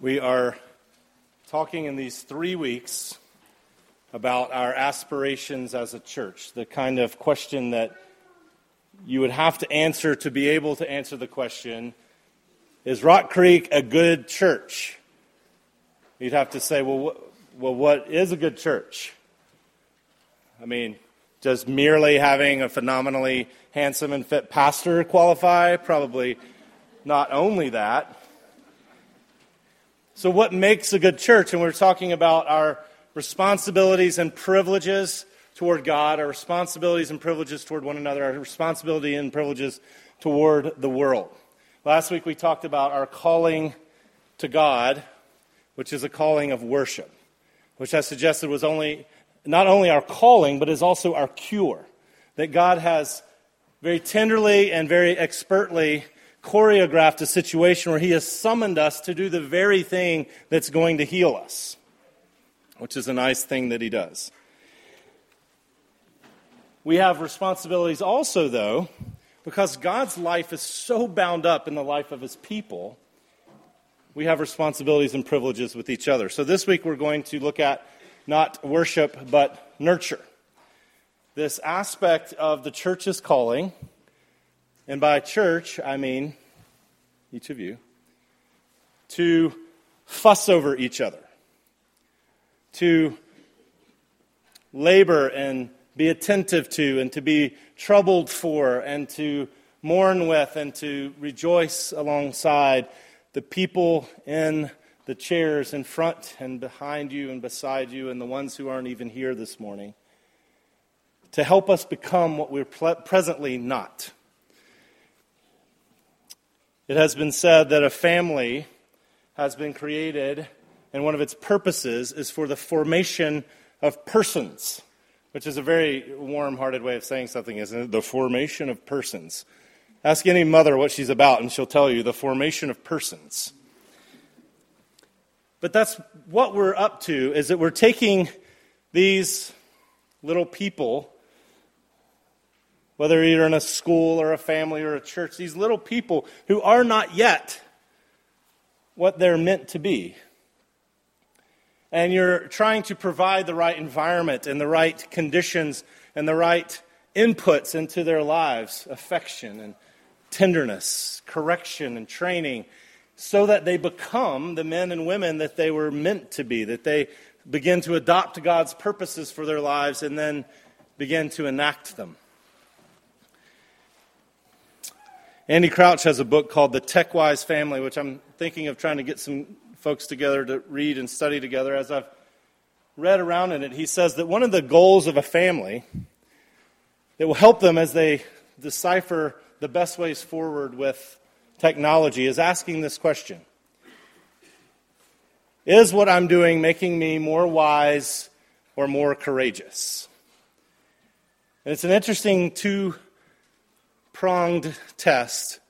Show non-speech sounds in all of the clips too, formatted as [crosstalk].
We are talking in these three weeks about our aspirations as a church, the kind of question that you would have to answer to be able to answer the question Is Rock Creek a good church? You'd have to say, well, wh- well, what is a good church? I mean, does merely having a phenomenally handsome and fit pastor qualify? Probably not only that. So, what makes a good church? And we're talking about our responsibilities and privileges toward God, our responsibilities and privileges toward one another, our responsibility and privileges toward the world. Last week we talked about our calling to God, which is a calling of worship, which I suggested was only not only our calling, but is also our cure. That God has very tenderly and very expertly choreographed a situation where He has summoned us to do the very thing that's going to heal us, which is a nice thing that He does. We have responsibilities also, though, because God's life is so bound up in the life of His people. We have responsibilities and privileges with each other. So this week we're going to look at not worship, but nurture. This aspect of the church's calling and by church, I mean each of you, to fuss over each other, to labor and be attentive to, and to be troubled for, and to mourn with, and to rejoice alongside the people in the chairs in front and behind you and beside you, and the ones who aren't even here this morning, to help us become what we're presently not. It has been said that a family has been created, and one of its purposes is for the formation of persons, which is a very warm hearted way of saying something, isn't it? The formation of persons. Ask any mother what she's about, and she'll tell you the formation of persons. But that's what we're up to, is that we're taking these little people whether you're in a school or a family or a church, these little people who are not yet what they're meant to be. And you're trying to provide the right environment and the right conditions and the right inputs into their lives affection and tenderness, correction and training so that they become the men and women that they were meant to be, that they begin to adopt God's purposes for their lives and then begin to enact them. Andy Crouch has a book called The TechWise Family, which I'm thinking of trying to get some folks together to read and study together. As I've read around in it, he says that one of the goals of a family that will help them as they decipher the best ways forward with technology is asking this question Is what I'm doing making me more wise or more courageous? And it's an interesting two pronged test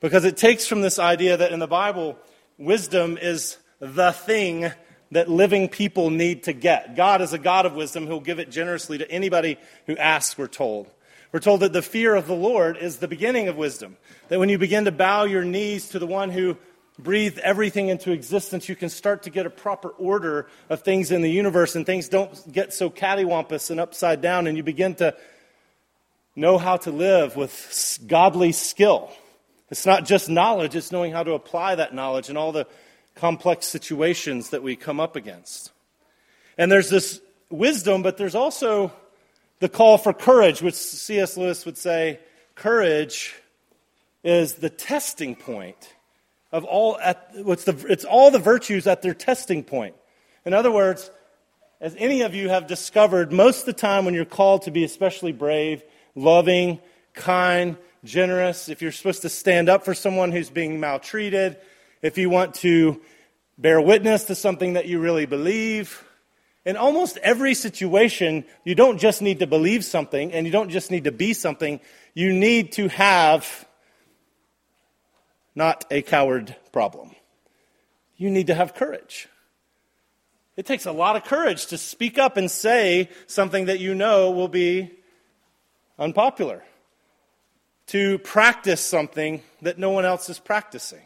because it takes from this idea that in the Bible, wisdom is the thing that living people need to get. God is a God of wisdom who'll give it generously to anybody who asks, we're told. We're told that the fear of the Lord is the beginning of wisdom. That when you begin to bow your knees to the one who breathed everything into existence, you can start to get a proper order of things in the universe and things don't get so cattywampus and upside down and you begin to know how to live with godly skill. It's not just knowledge, it's knowing how to apply that knowledge in all the complex situations that we come up against. And there's this wisdom, but there's also the call for courage, which C.S. Lewis would say courage is the testing point of all at, what's the, it's all the virtues at their testing point. In other words, as any of you have discovered, most of the time when you're called to be especially brave, loving, kind, generous, if you're supposed to stand up for someone who's being maltreated, if you want to bear witness to something that you really believe. In almost every situation, you don't just need to believe something and you don't just need to be something, you need to have not a coward problem. You need to have courage. It takes a lot of courage to speak up and say something that you know will be unpopular, to practice something that no one else is practicing,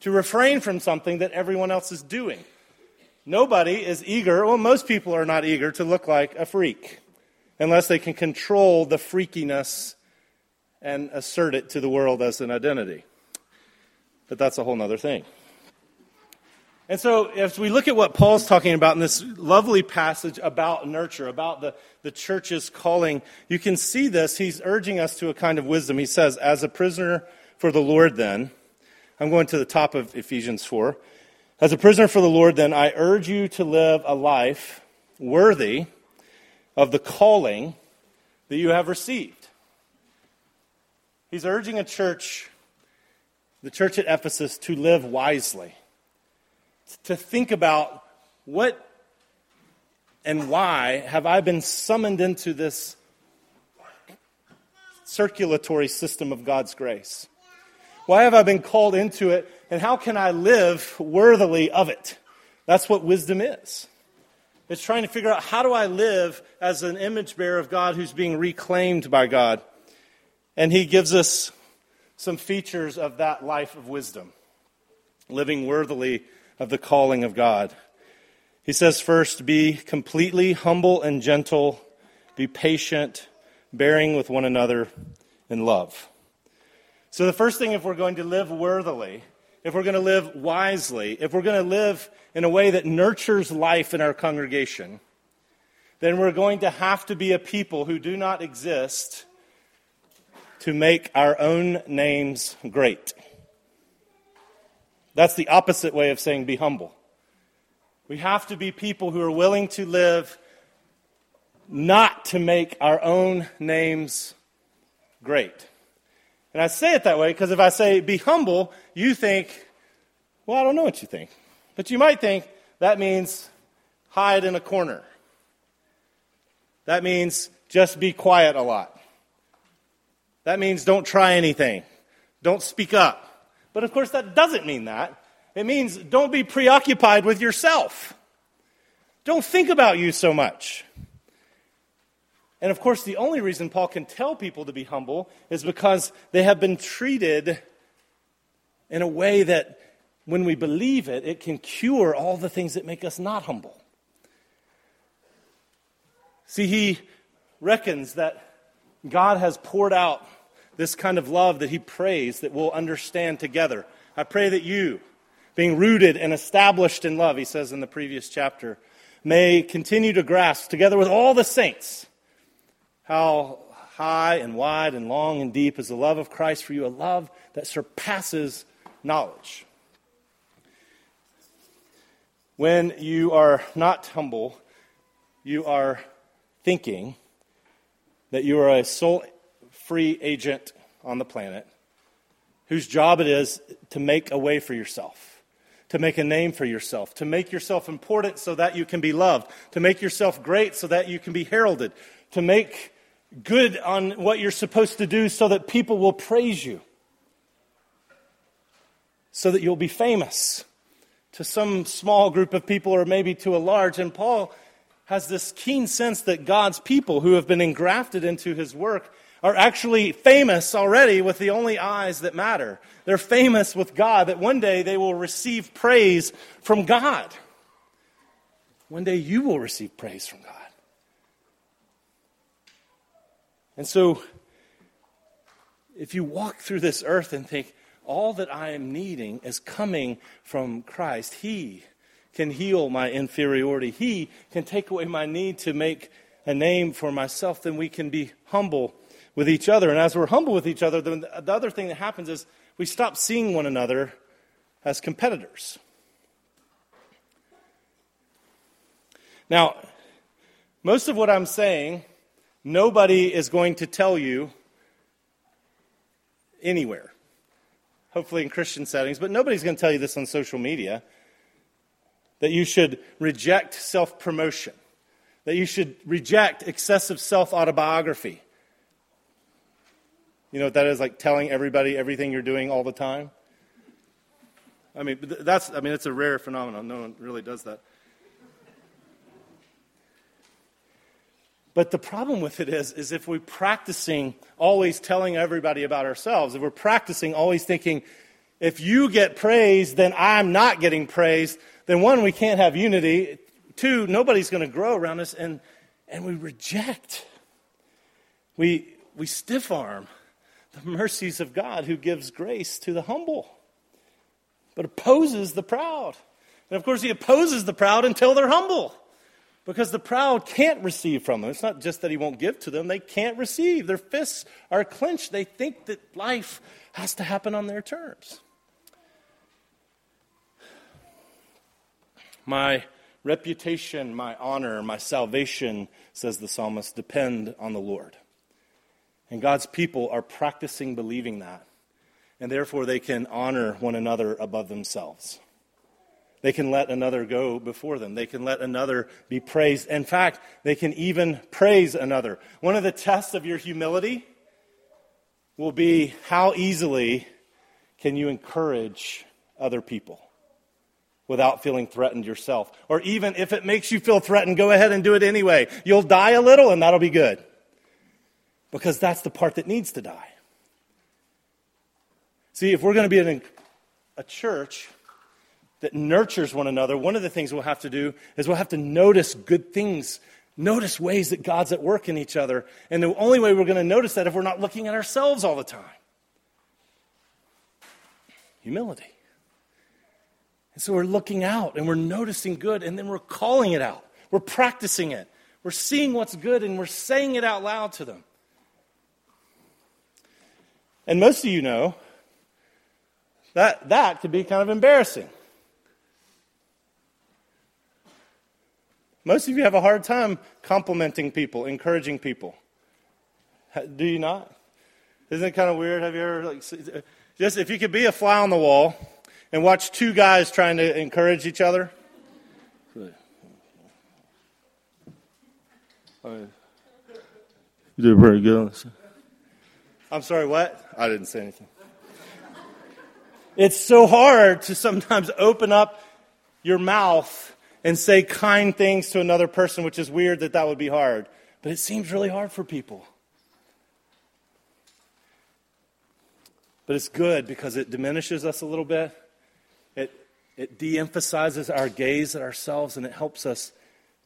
to refrain from something that everyone else is doing. Nobody is eager, well, most people are not eager to look like a freak unless they can control the freakiness and assert it to the world as an identity. But that's a whole other thing. And so, as we look at what Paul's talking about in this lovely passage about nurture, about the, the church's calling, you can see this. He's urging us to a kind of wisdom. He says, As a prisoner for the Lord, then, I'm going to the top of Ephesians 4. As a prisoner for the Lord, then, I urge you to live a life worthy of the calling that you have received. He's urging a church, the church at Ephesus, to live wisely, to think about what and why have I been summoned into this circulatory system of God's grace? Why have I been called into it? And how can I live worthily of it? That's what wisdom is. It's trying to figure out how do I live as an image bearer of God who's being reclaimed by God. And he gives us some features of that life of wisdom, living worthily of the calling of God. He says, first, be completely humble and gentle, be patient, bearing with one another in love. So, the first thing, if we're going to live worthily, if we're going to live wisely, if we're going to live in a way that nurtures life in our congregation, then we're going to have to be a people who do not exist to make our own names great. That's the opposite way of saying be humble. We have to be people who are willing to live not to make our own names great. And I say it that way because if I say be humble, you think, well, I don't know what you think. But you might think that means hide in a corner. That means just be quiet a lot. That means don't try anything. Don't speak up. But of course, that doesn't mean that. It means don't be preoccupied with yourself. Don't think about you so much. And of course, the only reason Paul can tell people to be humble is because they have been treated in a way that when we believe it, it can cure all the things that make us not humble. See, he reckons that God has poured out this kind of love that he prays that we'll understand together. I pray that you, being rooted and established in love, he says in the previous chapter, may continue to grasp, together with all the saints, how high and wide and long and deep is the love of Christ for you, a love that surpasses knowledge. When you are not humble, you are thinking that you are a sole free agent on the planet whose job it is to make a way for yourself, to make a name for yourself, to make yourself important so that you can be loved, to make yourself great so that you can be heralded, to make good on what you're supposed to do so that people will praise you, so that you'll be famous to some small group of people or maybe to a large. And Paul has this keen sense that God's people who have been engrafted into his work are actually famous already with the only eyes that matter. They're famous with God, that one day they will receive praise from God. One day you will receive praise from God. And so, if you walk through this earth and think, all that I am needing is coming from Christ, He can heal my inferiority, He can take away my need to make a name for myself, then we can be humble with each other. And as we're humble with each other, then the other thing that happens is we stop seeing one another as competitors. Now, most of what I'm saying, nobody is going to tell you anywhere. Hopefully, in Christian settings, but nobody's going to tell you this on social media that you should reject self promotion, that you should reject excessive self autobiography, you know what that is? Like telling everybody everything you're doing all the time? I mean, that's, I mean, it's a rare phenomenon. No one really does that. But the problem with it is, is if we're practicing always telling everybody about ourselves, if we're practicing always thinking, if you get praised, then I'm not getting praised, then one, we can't have unity. Two, nobody's going to grow around us, and, and we reject. We, we stiff arm the mercies of God who gives grace to the humble, but opposes the proud. And of course, he opposes the proud until they're humble. Because the proud can't receive from them. It's not just that he won't give to them, they can't receive. Their fists are clenched. They think that life has to happen on their terms. My reputation, my honor, my salvation, says the psalmist, depend on the Lord. And God's people are practicing believing that. And therefore, they can honor one another above themselves. They can let another go before them. They can let another be praised. In fact, they can even praise another. One of the tests of your humility will be how easily can you encourage other people without feeling threatened yourself. Or even if it makes you feel threatened, go ahead and do it anyway. You'll die a little and that'll be good. Because that's the part that needs to die. See, if we're going to be in a church that nurtures one another, one of the things we'll have to do is we'll have to notice good things, notice ways that God's at work in each other. And the only way we're going to notice that if we're not looking at ourselves all the time. Humility. And so we're looking out and we're noticing good and then we're calling it out. We're practicing it. We're seeing what's good and we're saying it out loud to them. And most of you know that that could be kind of embarrassing. Most of you have a hard time complimenting people, encouraging people. Do you not? Isn't it kind of weird? Have you ever, like, just if you could be a fly on the wall and watch two guys trying to encourage each other? You did pretty good. I'm sorry, what? I didn't say anything. It's so hard to sometimes open up your mouth and say kind things to another person, which is weird that that would be hard. But it seems really hard for people. But it's good because it diminishes us a little bit. It, it de emphasizes our gaze at ourselves and it helps us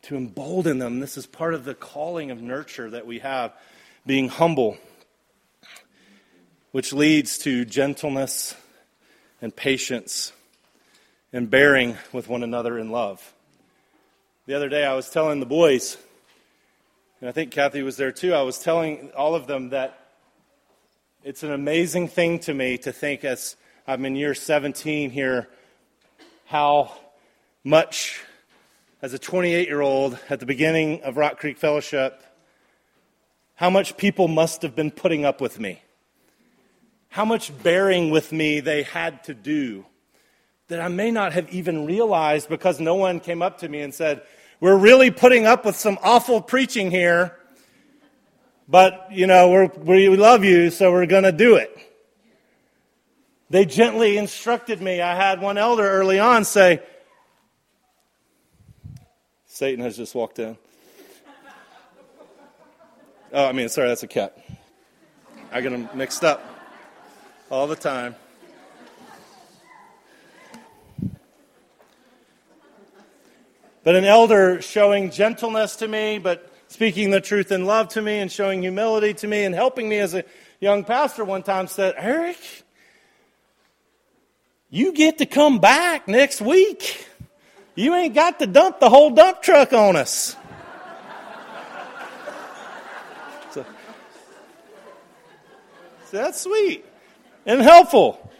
to embolden them. This is part of the calling of nurture that we have, being humble, which leads to gentleness and patience and bearing with one another in love. The other day, I was telling the boys, and I think Kathy was there too, I was telling all of them that it's an amazing thing to me to think as I'm in year 17 here how much, as a 28 year old at the beginning of Rock Creek Fellowship, how much people must have been putting up with me. How much bearing with me they had to do that I may not have even realized because no one came up to me and said, we're really putting up with some awful preaching here, but, you know, we love you, so we're going to do it. They gently instructed me. I had one elder early on say, Satan has just walked in. Oh, I mean, sorry, that's a cat. I get them mixed up all the time. But an elder showing gentleness to me, but speaking the truth in love to me and showing humility to me and helping me as a young pastor one time said, Eric, you get to come back next week. You ain't got to dump the whole dump truck on us. [laughs] so, so that's sweet and helpful.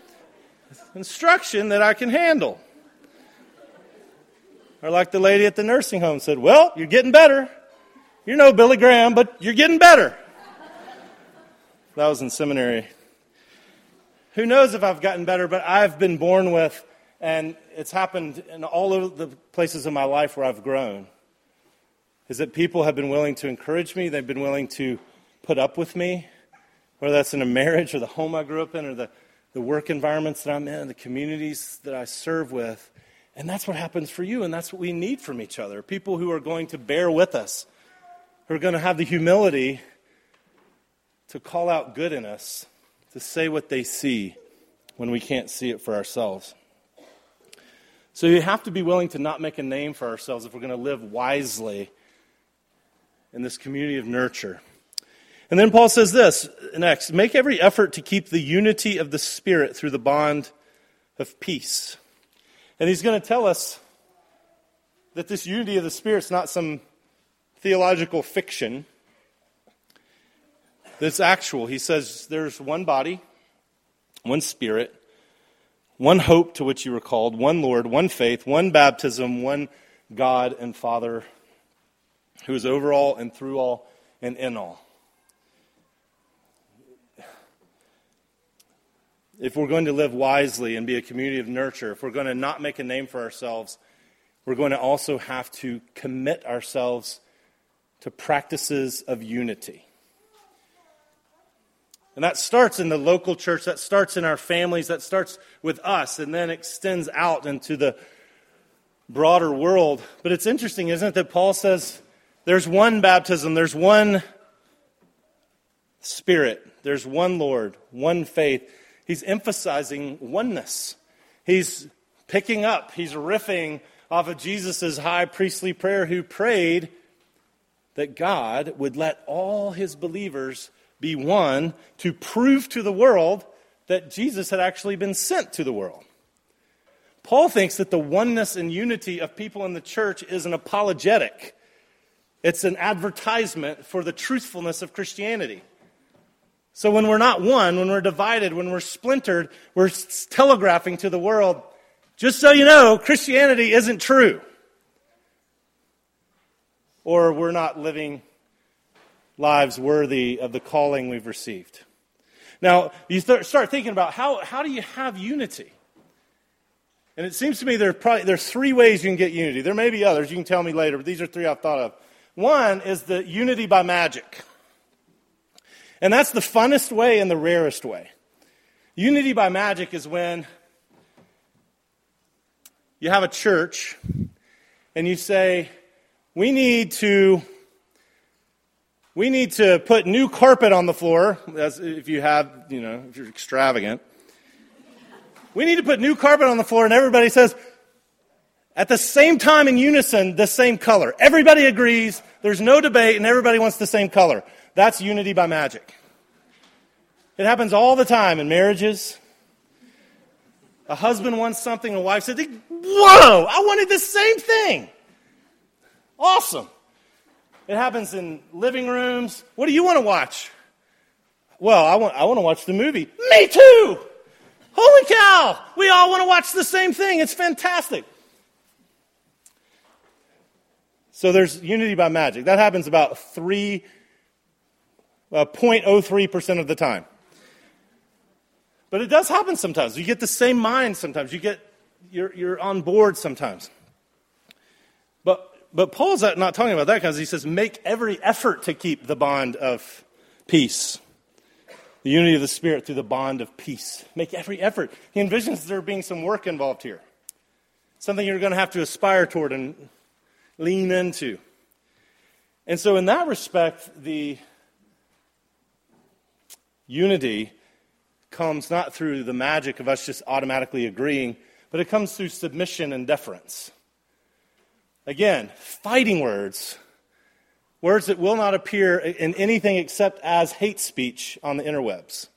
Instruction that I can handle. Or like the lady at the nursing home said, Well, you're getting better. You're no Billy Graham, but you're getting better. That was in seminary. Who knows if I've gotten better, but I've been born with, and it's happened in all of the places in my life where I've grown, is that people have been willing to encourage me, they've been willing to put up with me, whether that's in a marriage or the home I grew up in or the, the work environments that I'm in, the communities that I serve with. And that's what happens for you, and that's what we need from each other. People who are going to bear with us, who are going to have the humility to call out good in us, to say what they see when we can't see it for ourselves. So you have to be willing to not make a name for ourselves if we're going to live wisely in this community of nurture. And then Paul says this next make every effort to keep the unity of the Spirit through the bond of peace. And he's going to tell us that this unity of the Spirit is not some theological fiction, that's actual. He says there's one body, one Spirit, one hope to which you were called, one Lord, one faith, one baptism, one God and Father who is over all and through all and in all. If we're going to live wisely and be a community of nurture, if we're going to not make a name for ourselves, we're going to also have to commit ourselves to practices of unity. And that starts in the local church, that starts in our families, that starts with us, and then extends out into the broader world. But it's interesting, isn't it, that Paul says there's one baptism, there's one Spirit, there's one Lord, one faith. He's emphasizing oneness. He's picking up, he's riffing off of Jesus' high priestly prayer, who prayed that God would let all his believers be one to prove to the world that Jesus had actually been sent to the world. Paul thinks that the oneness and unity of people in the church is an apologetic. It's an advertisement for the truthfulness of Christianity. So when we're not one, when we're divided, when we're splintered, we're telegraphing to the world, just so you know, Christianity isn't true. Or we're not living lives worthy of the calling we've received. Now, you start thinking about how, how do you have unity? And it seems to me there are probably there's three ways you can get unity. There may be others, you can tell me later, but these are three I've thought of. One is the unity by magic. And that's the funnest way and the rarest way. Unity by magic is when you have a church and you say, we need to we need to put new carpet on the floor, as if you have, you know, if you're extravagant. We need to put new carpet on the floor, and everybody says, at the same time in unison, the same color. Everybody agrees, there's no debate, and everybody wants the same color. That's unity by magic. It happens all the time in marriages. A husband wants something, a wife says, Whoa, I wanted the same thing. Awesome. It happens in living rooms. What do you want to watch? Well, I want, I want to watch the movie. Me too! Holy cow! We all want to watch the same thing. It's fantastic. So there's unity by magic. That happens about 3, uh, 0.03% of the time. But it does happen sometimes. You get the same mind sometimes. You get, you're, you're on board sometimes. But but Paul's not talking about that because he says, make every effort to keep the bond of peace. The unity of the Spirit through the bond of peace. Make every effort. He envisions there being some work involved here, something you're going to have to aspire toward and lean into. And so, in that respect, the unity comes not through the magic of us just automatically agreeing, but it comes through submission and deference. Again, fighting words. Words that will not appear in anything except as hate speech on the interwebs.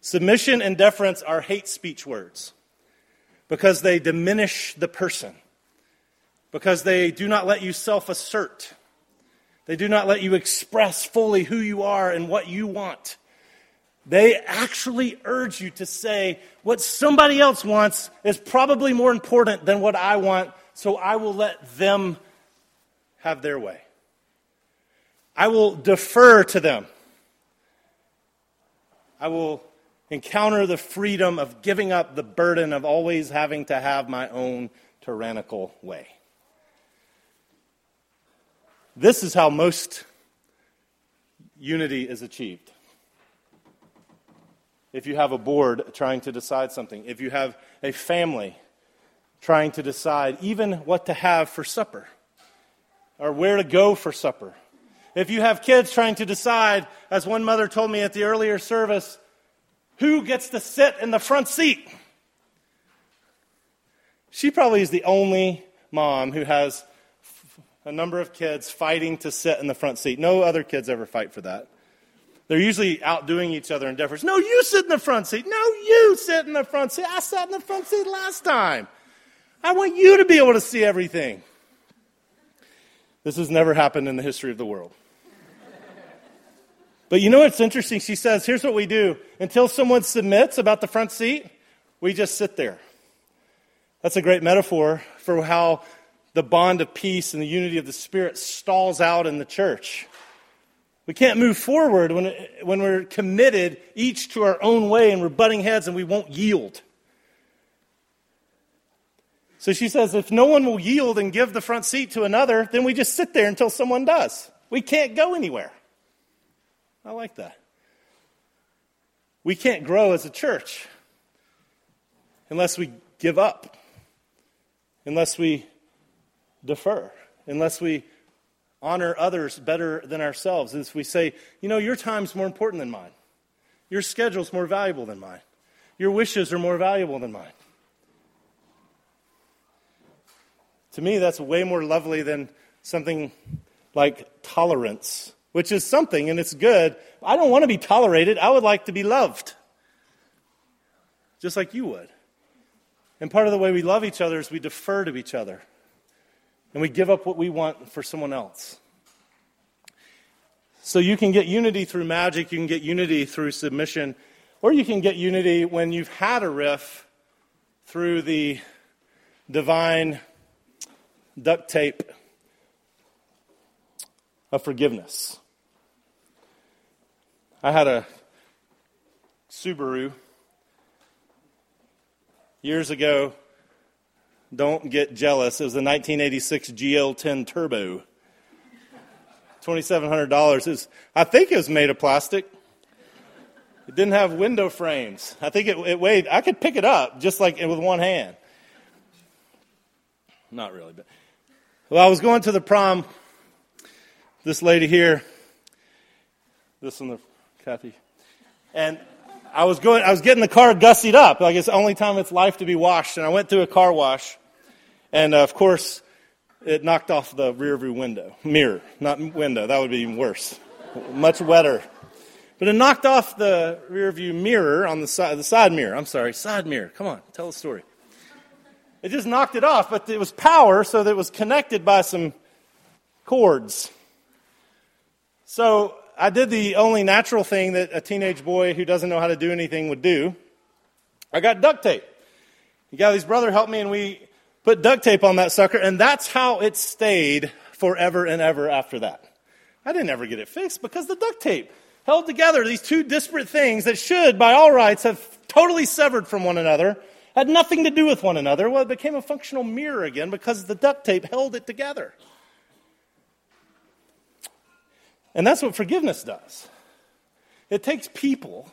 Submission and deference are hate speech words because they diminish the person, because they do not let you self assert, they do not let you express fully who you are and what you want. They actually urge you to say what somebody else wants is probably more important than what I want so I will let them have their way. I will defer to them. I will encounter the freedom of giving up the burden of always having to have my own tyrannical way. This is how most unity is achieved. If you have a board trying to decide something, if you have a family trying to decide even what to have for supper or where to go for supper. If you have kids trying to decide, as one mother told me at the earlier service, Who gets to sit in the front seat? She probably is the only mom who has a number of kids fighting to sit in the front seat. No other kids ever fight for that. They're usually outdoing each other in deference. No, you sit in the front seat. No, you sit in the front seat. I sat in the front seat last time. I want you to be able to see everything. This has never happened in the history of the world. But you know what's interesting? She says, here's what we do. Until someone submits about the front seat, we just sit there. That's a great metaphor for how the bond of peace and the unity of the Spirit stalls out in the church. We can't move forward when, when we're committed each to our own way and we're butting heads and we won't yield. So she says, if no one will yield and give the front seat to another, then we just sit there until someone does. We can't go anywhere. I like that. We can't grow as a church unless we give up, unless we defer, unless we honor others better than ourselves, as we say, you know, your time's more important than mine. Your schedule's more valuable than mine. Your wishes are more valuable than mine. To me, that's way more lovely than something like tolerance, which is something and it's good. I don't want to be tolerated. I would like to be loved, just like you would. And part of the way we love each other is we defer to each other and we give up what we want for someone else. So you can get unity through magic, you can get unity through submission, or you can get unity when you've had a riff through the divine duct tape of forgiveness. I had a Subaru years ago don't get jealous. It was a 1986 GL10 Turbo. $2,700 is, I think it was made of plastic. It didn't have window frames. I think it, it weighed, I could pick it up just like with one hand. Not really, but. Well, I was going to the prom. This lady here, this one, Kathy, and I was going, I was getting the car gussied up. Like it's the only time it's life to be washed. And I went through a car wash. And uh, of course, it knocked off the rear view window, mirror, not window. That would be even worse. Much wetter. But it knocked off the rear view mirror on the side, the side mirror. I'm sorry, side mirror. Come on, tell the story. It just knocked it off, but it was power, so that it was connected by some cords. So I did the only natural thing that a teenage boy who doesn't know how to do anything would do. I got duct tape. Galley's brother helped me, and we put duct tape on that sucker, and that's how it stayed forever and ever after that. I didn't ever get it fixed because the duct tape held together these two disparate things that should, by all rights, have totally severed from one another, had nothing to do with one another. Well, it became a functional mirror again because the duct tape held it together. And that's what forgiveness does. It takes people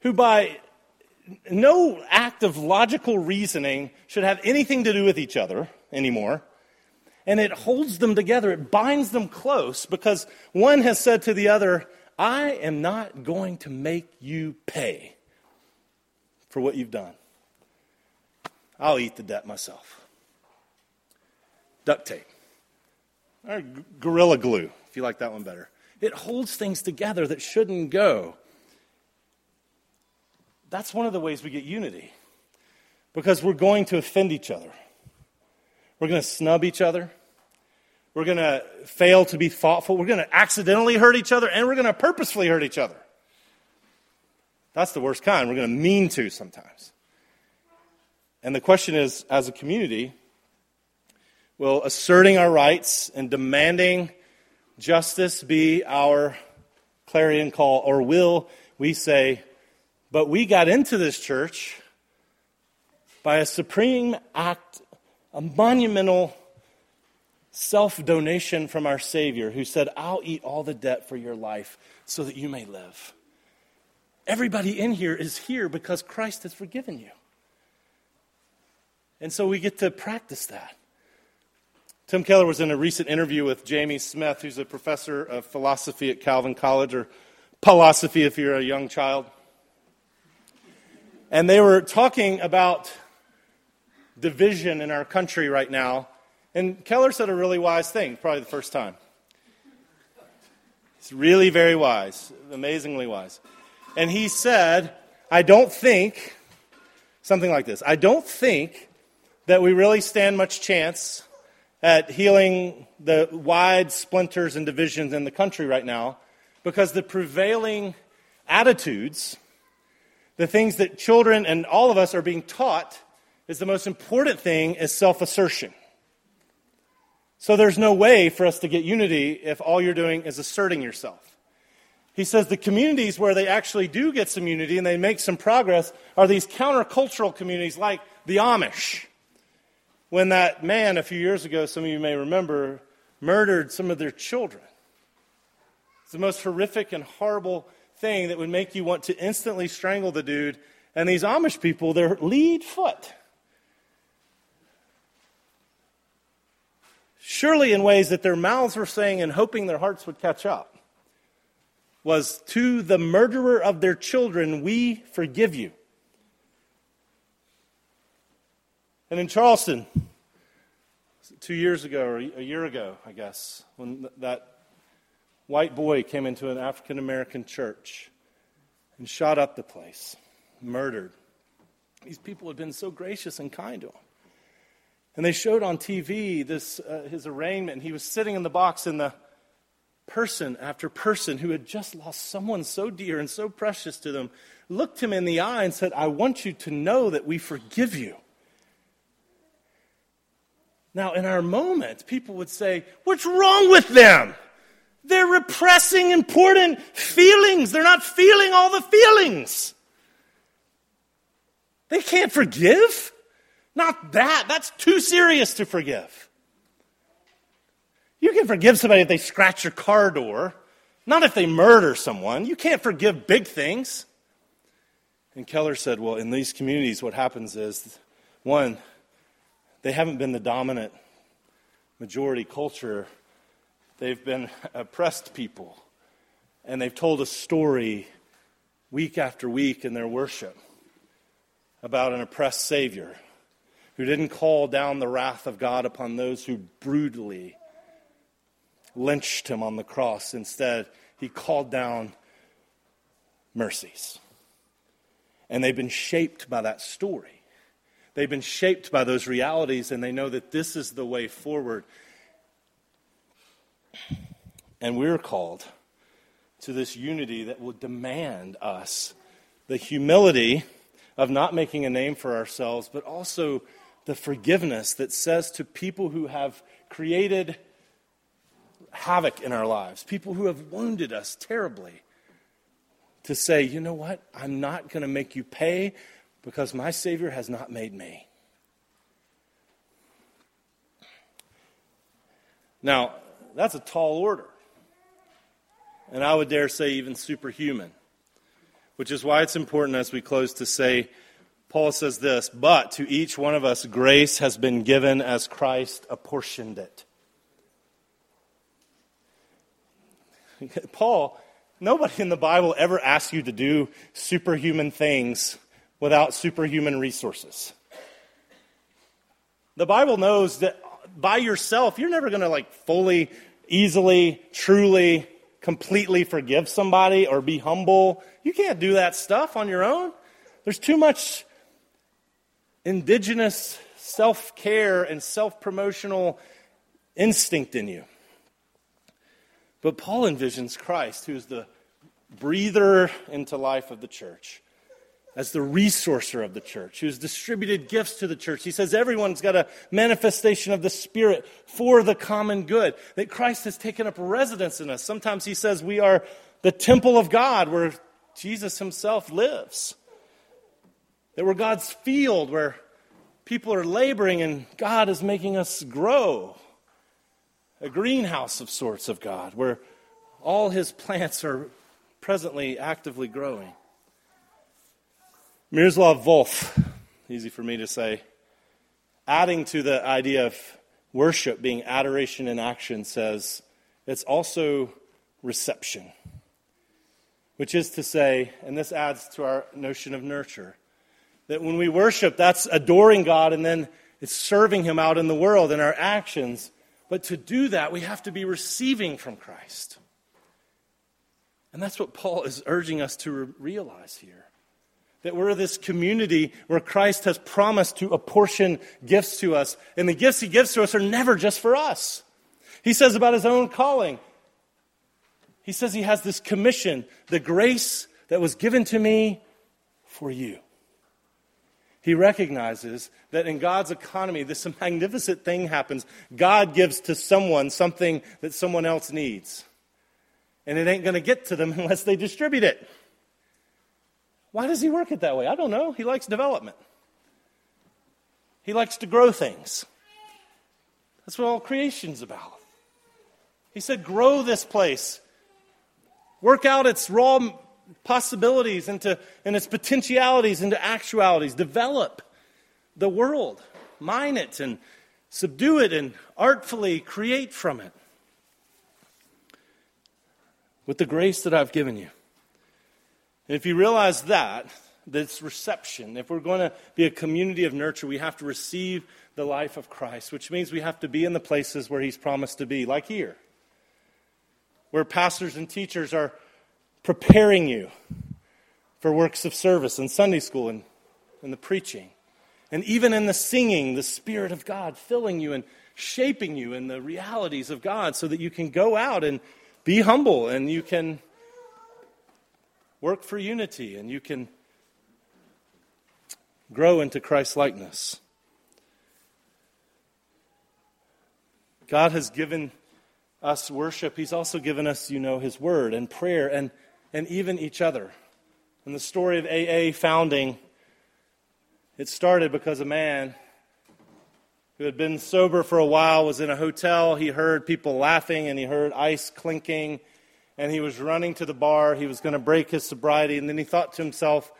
who, by no act of logical reasoning, should have anything to do with each other anymore, and it holds them together. It binds them close because one has said to the other, I am not going to make you pay for what you've done. I'll eat the debt myself. Duct tape. Or gorilla glue if you like that one better. It holds things together that shouldn't go. That's one of the ways we get unity because we're going to offend each other. We're going to snub each other. We're going to fail to be thoughtful. We're going to accidentally hurt each other, and we're going to purposefully hurt each other. That's the worst kind. We're going to mean to sometimes. And the question is as a community, will asserting our rights and demanding justice be our clarion call, or will we say, but we got into this church by a supreme act, a monumental self donation from our Savior who said, I'll eat all the debt for your life so that you may live. Everybody in here is here because Christ has forgiven you. And so we get to practice that. Tim Keller was in a recent interview with Jamie Smith, who's a professor of philosophy at Calvin College, or philosophy if you're a young child. And they were talking about division in our country right now. And Keller said a really wise thing, probably the first time. It's really very wise, amazingly wise. And he said, I don't think, something like this, I don't think that we really stand much chance at healing the wide splinters and divisions in the country right now because the prevailing attitudes, the things that children and all of us are being taught, is the most important thing is self assertion. So there's no way for us to get unity if all you're doing is asserting yourself. He says the communities where they actually do get some unity and they make some progress are these countercultural communities like the Amish. When that man a few years ago, some of you may remember, murdered some of their children. It's the most horrific and horrible thing that would make you want to instantly strangle the dude. And these Amish people, their lead foot surely in ways that their mouths were saying and hoping their hearts would catch up, was to the murderer of their children, we forgive you. And in Charleston, two years ago, or a year ago, I guess, when that white boy came into an African American church and shot up the place, murdered. These people had been so gracious and kind to him. And they showed on TV this, uh, his arraignment. He was sitting in the box, and the person after person who had just lost someone so dear and so precious to them looked him in the eye and said, I want you to know that we forgive you. Now, in our moment, people would say, What's wrong with them? They're repressing important feelings. They're not feeling all the feelings. They can't forgive. Not that. That's too serious to forgive. You can forgive somebody if they scratch your car door, not if they murder someone. You can't forgive big things. And Keller said, well, in these communities, what happens is one, they haven't been the dominant majority culture, they've been oppressed people. And they've told a story week after week in their worship about an oppressed Savior who didn't call down the wrath of God upon those who brutally lynched him on the cross. Instead, he called down mercies. And they've been shaped by that story. They've been shaped by those realities, and they know that this is the way forward. And we're called to this unity that will demand us the humility of not making a name for ourselves, but also the forgiveness that says to people who have created havoc in our lives, people who have wounded us terribly, to say, you know what? I'm not going to make you pay because my Savior has not made me. Now, that's a tall order. And I would dare say even superhuman, which is why it's important as we close to say, Paul says this, but to each one of us grace has been given as Christ apportioned it. [laughs] Paul, nobody in the Bible ever asks you to do superhuman things without superhuman resources. The Bible knows that by yourself, you're never going to like fully, easily, truly, completely forgive somebody or be humble. You can't do that stuff on your own. There's too much indigenous self care and self promotional instinct in you. But Paul envisions Christ, who's the breather into life of the church, as the resourcer of the church, who's distributed gifts to the church. He says everyone's got a manifestation of the Spirit for the common good, that Christ has taken up residence in us. Sometimes he says we are the temple of God where Jesus himself lives. That we're God's field where people are laboring and God is making us grow. A greenhouse of sorts of God where all his plants are presently actively growing. Miroslav Volf, easy for me to say, adding to the idea of worship being adoration in action, says it's also reception. Which is to say, and this adds to our notion of nurture, That when we worship, that's adoring God and then it's serving Him out in the world in our actions. But to do that, we have to be receiving from Christ. And that's what Paul is urging us to re- realize here. That we're this community where Christ has promised to apportion gifts to us. And the gifts he gives to us are never just for us. He says about his own calling, he says he has this commission, the grace that was given to me for you. He recognizes that in God's economy, this [laughs] magnificent thing happens. God gives to someone something that someone else needs. And it ain't going to get to them [laughs] unless they distribute it. Why does he work it that way? I don't know. He likes development, he likes to grow things. That's what all creation's about. He said, Grow this place, work out its raw possibilities into, and its potentialities into actualities, develop the world, mine it, and subdue it, and artfully create from it with the grace that I've given you. And if you realize that, this reception, if we're going to be a community of nurture, we have to receive the life of Christ, which means we have to be in the places where He's promised to be, like here, where pastors and teachers are preparing you for works of service in Sunday school and in the preaching. And even in the singing, the Spirit of God filling you and shaping you in the realities of God so that you can go out and be humble and you can work for unity and you can grow into Christ likeness. God has given us worship. He's also given us, you know, His Word and prayer and, and even each other. In the story of AA founding, it started because a man who had been sober for a while was in a hotel. He heard people laughing and he heard ice clinking and he was running to the bar. He was going to break his sobriety. And then he thought to himself,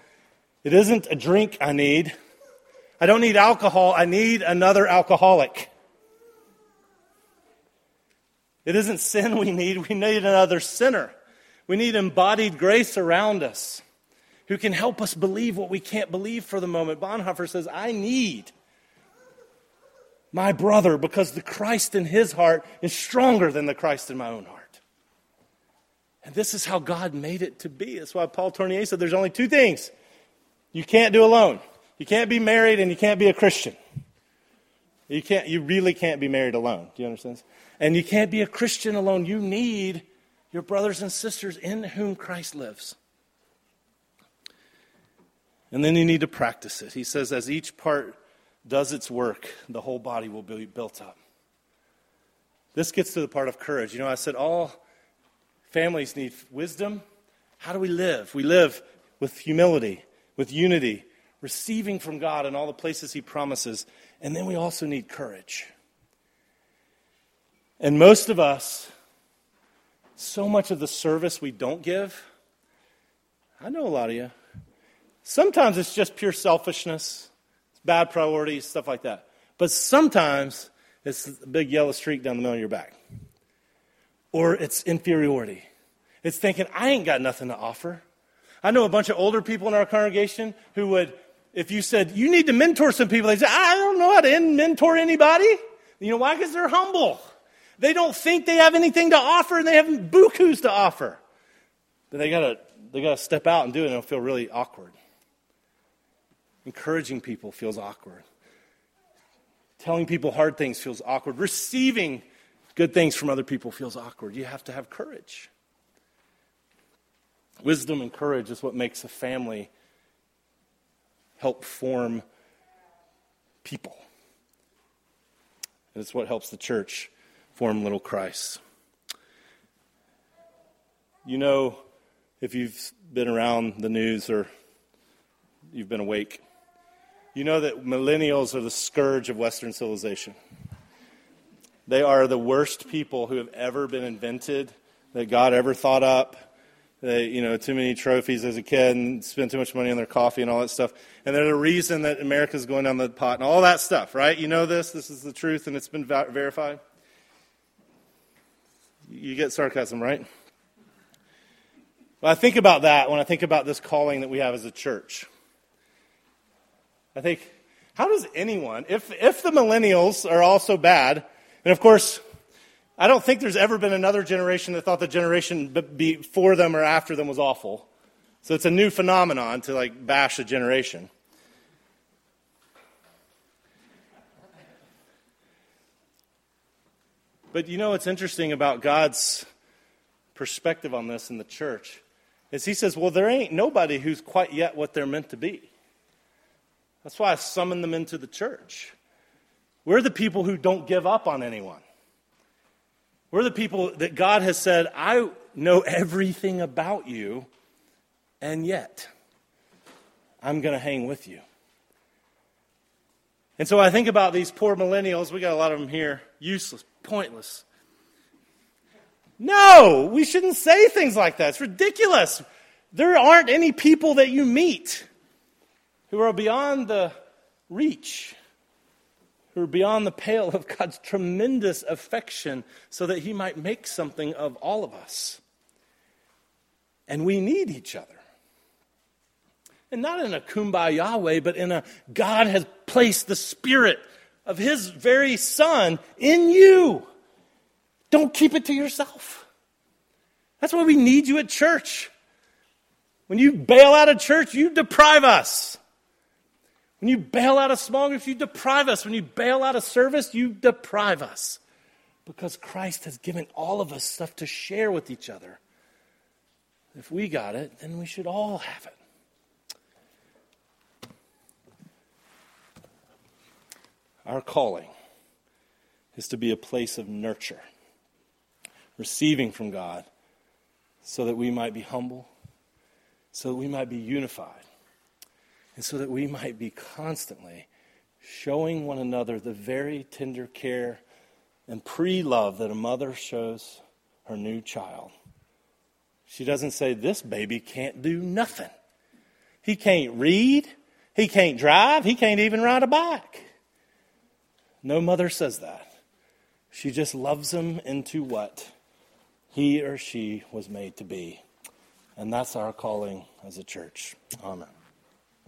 it isn't a drink I need. I don't need alcohol. I need another alcoholic. It isn't sin we need. We need another sinner. We need embodied grace around us who can help us believe what we can't believe for the moment. Bonhoeffer says, I need my brother because the Christ in his heart is stronger than the Christ in my own heart. And this is how God made it to be. That's why Paul Tournier said there's only two things you can't do alone. You can't be married and you can't be a Christian. You can't you really can't be married alone. Do you understand? And you can't be a Christian alone. You need your brothers and sisters in whom Christ lives. And then you need to practice it. He says, as each part does its work, the whole body will be built up. This gets to the part of courage. You know, I said all Families need wisdom. How do we live? We live with humility, with unity, receiving from God in all the places He promises. And then we also need courage. And most of us, so much of the service we don't give, I know a lot of you. Sometimes it's just pure selfishness, bad priorities, stuff like that. But sometimes it's a big yellow streak down the middle of your back or it's inferiority. It's thinking, I ain't got nothing to offer. I know a bunch of older people in our congregation who would, if you said, you need to mentor some people, they say, I don't know how to mentor anybody. You know why? Because they're humble. They don't think they have anything to offer and they have bukus to offer. But they gotta, they gotta step out and do it and it'll feel really awkward. Encouraging people feels awkward. Telling people hard things feels awkward. Receiving good things from other people feels awkward. You have to have courage. Wisdom and courage is what makes a family help form people. And it's what helps the church form little Christ. You know, if you've been around the news or you've been awake, you know that millennials are the scourge of Western civilization. They are the worst people who have ever been invented, that God ever thought up. They, you know, too many trophies as a kid and spend too much money on their coffee and all that stuff. And they're the reason that America's going down the pot and all that stuff, right? You know this. This is the truth and it's been verified. You get sarcasm, right? Well, I think about that when I think about this calling that we have as a church. I think, how does anyone, if, if the millennials are all so bad, and of course, I don't think there's ever been another generation that thought the generation before them or after them was awful. So it's a new phenomenon to like bash a generation. But you know what's interesting about God's perspective on this in the church is he says, well, there ain't nobody who's quite yet what they're meant to be. That's why I summoned them into the church. We're the people who don't give up on anyone. We're the people that God has said, I know everything about you, and yet I'm going to hang with you. And so I think about these poor millennials. We got a lot of them here. Useless, pointless. No, we shouldn't say things like that. It's ridiculous. There aren't any people that you meet who are beyond the reach who are beyond the pale of God's tremendous affection so that He might make something of all of us. And we need each other. And not in a kumbaya way, but in a God has placed the Spirit of His very Son in you. Don't keep it to yourself. That's why we need you at church. When you bail out of church, you deprive us. When you bail out of small groups, you deprive us. When you bail out of service, you deprive us. Because Christ has given all of us stuff to share with each other. If we got it, then we should all have it. Our calling is to be a place of nurture, receiving from God, so that we might be humble, so that we might be unified and so that we might be constantly showing one another the very tender care and pre love that a mother shows her new child. She doesn't say, This baby can't do nothing. He can't read, he can't drive, he can't even ride a bike. No mother says that. She just loves him into what he or she was made to be. And that's our calling as a church. Amen.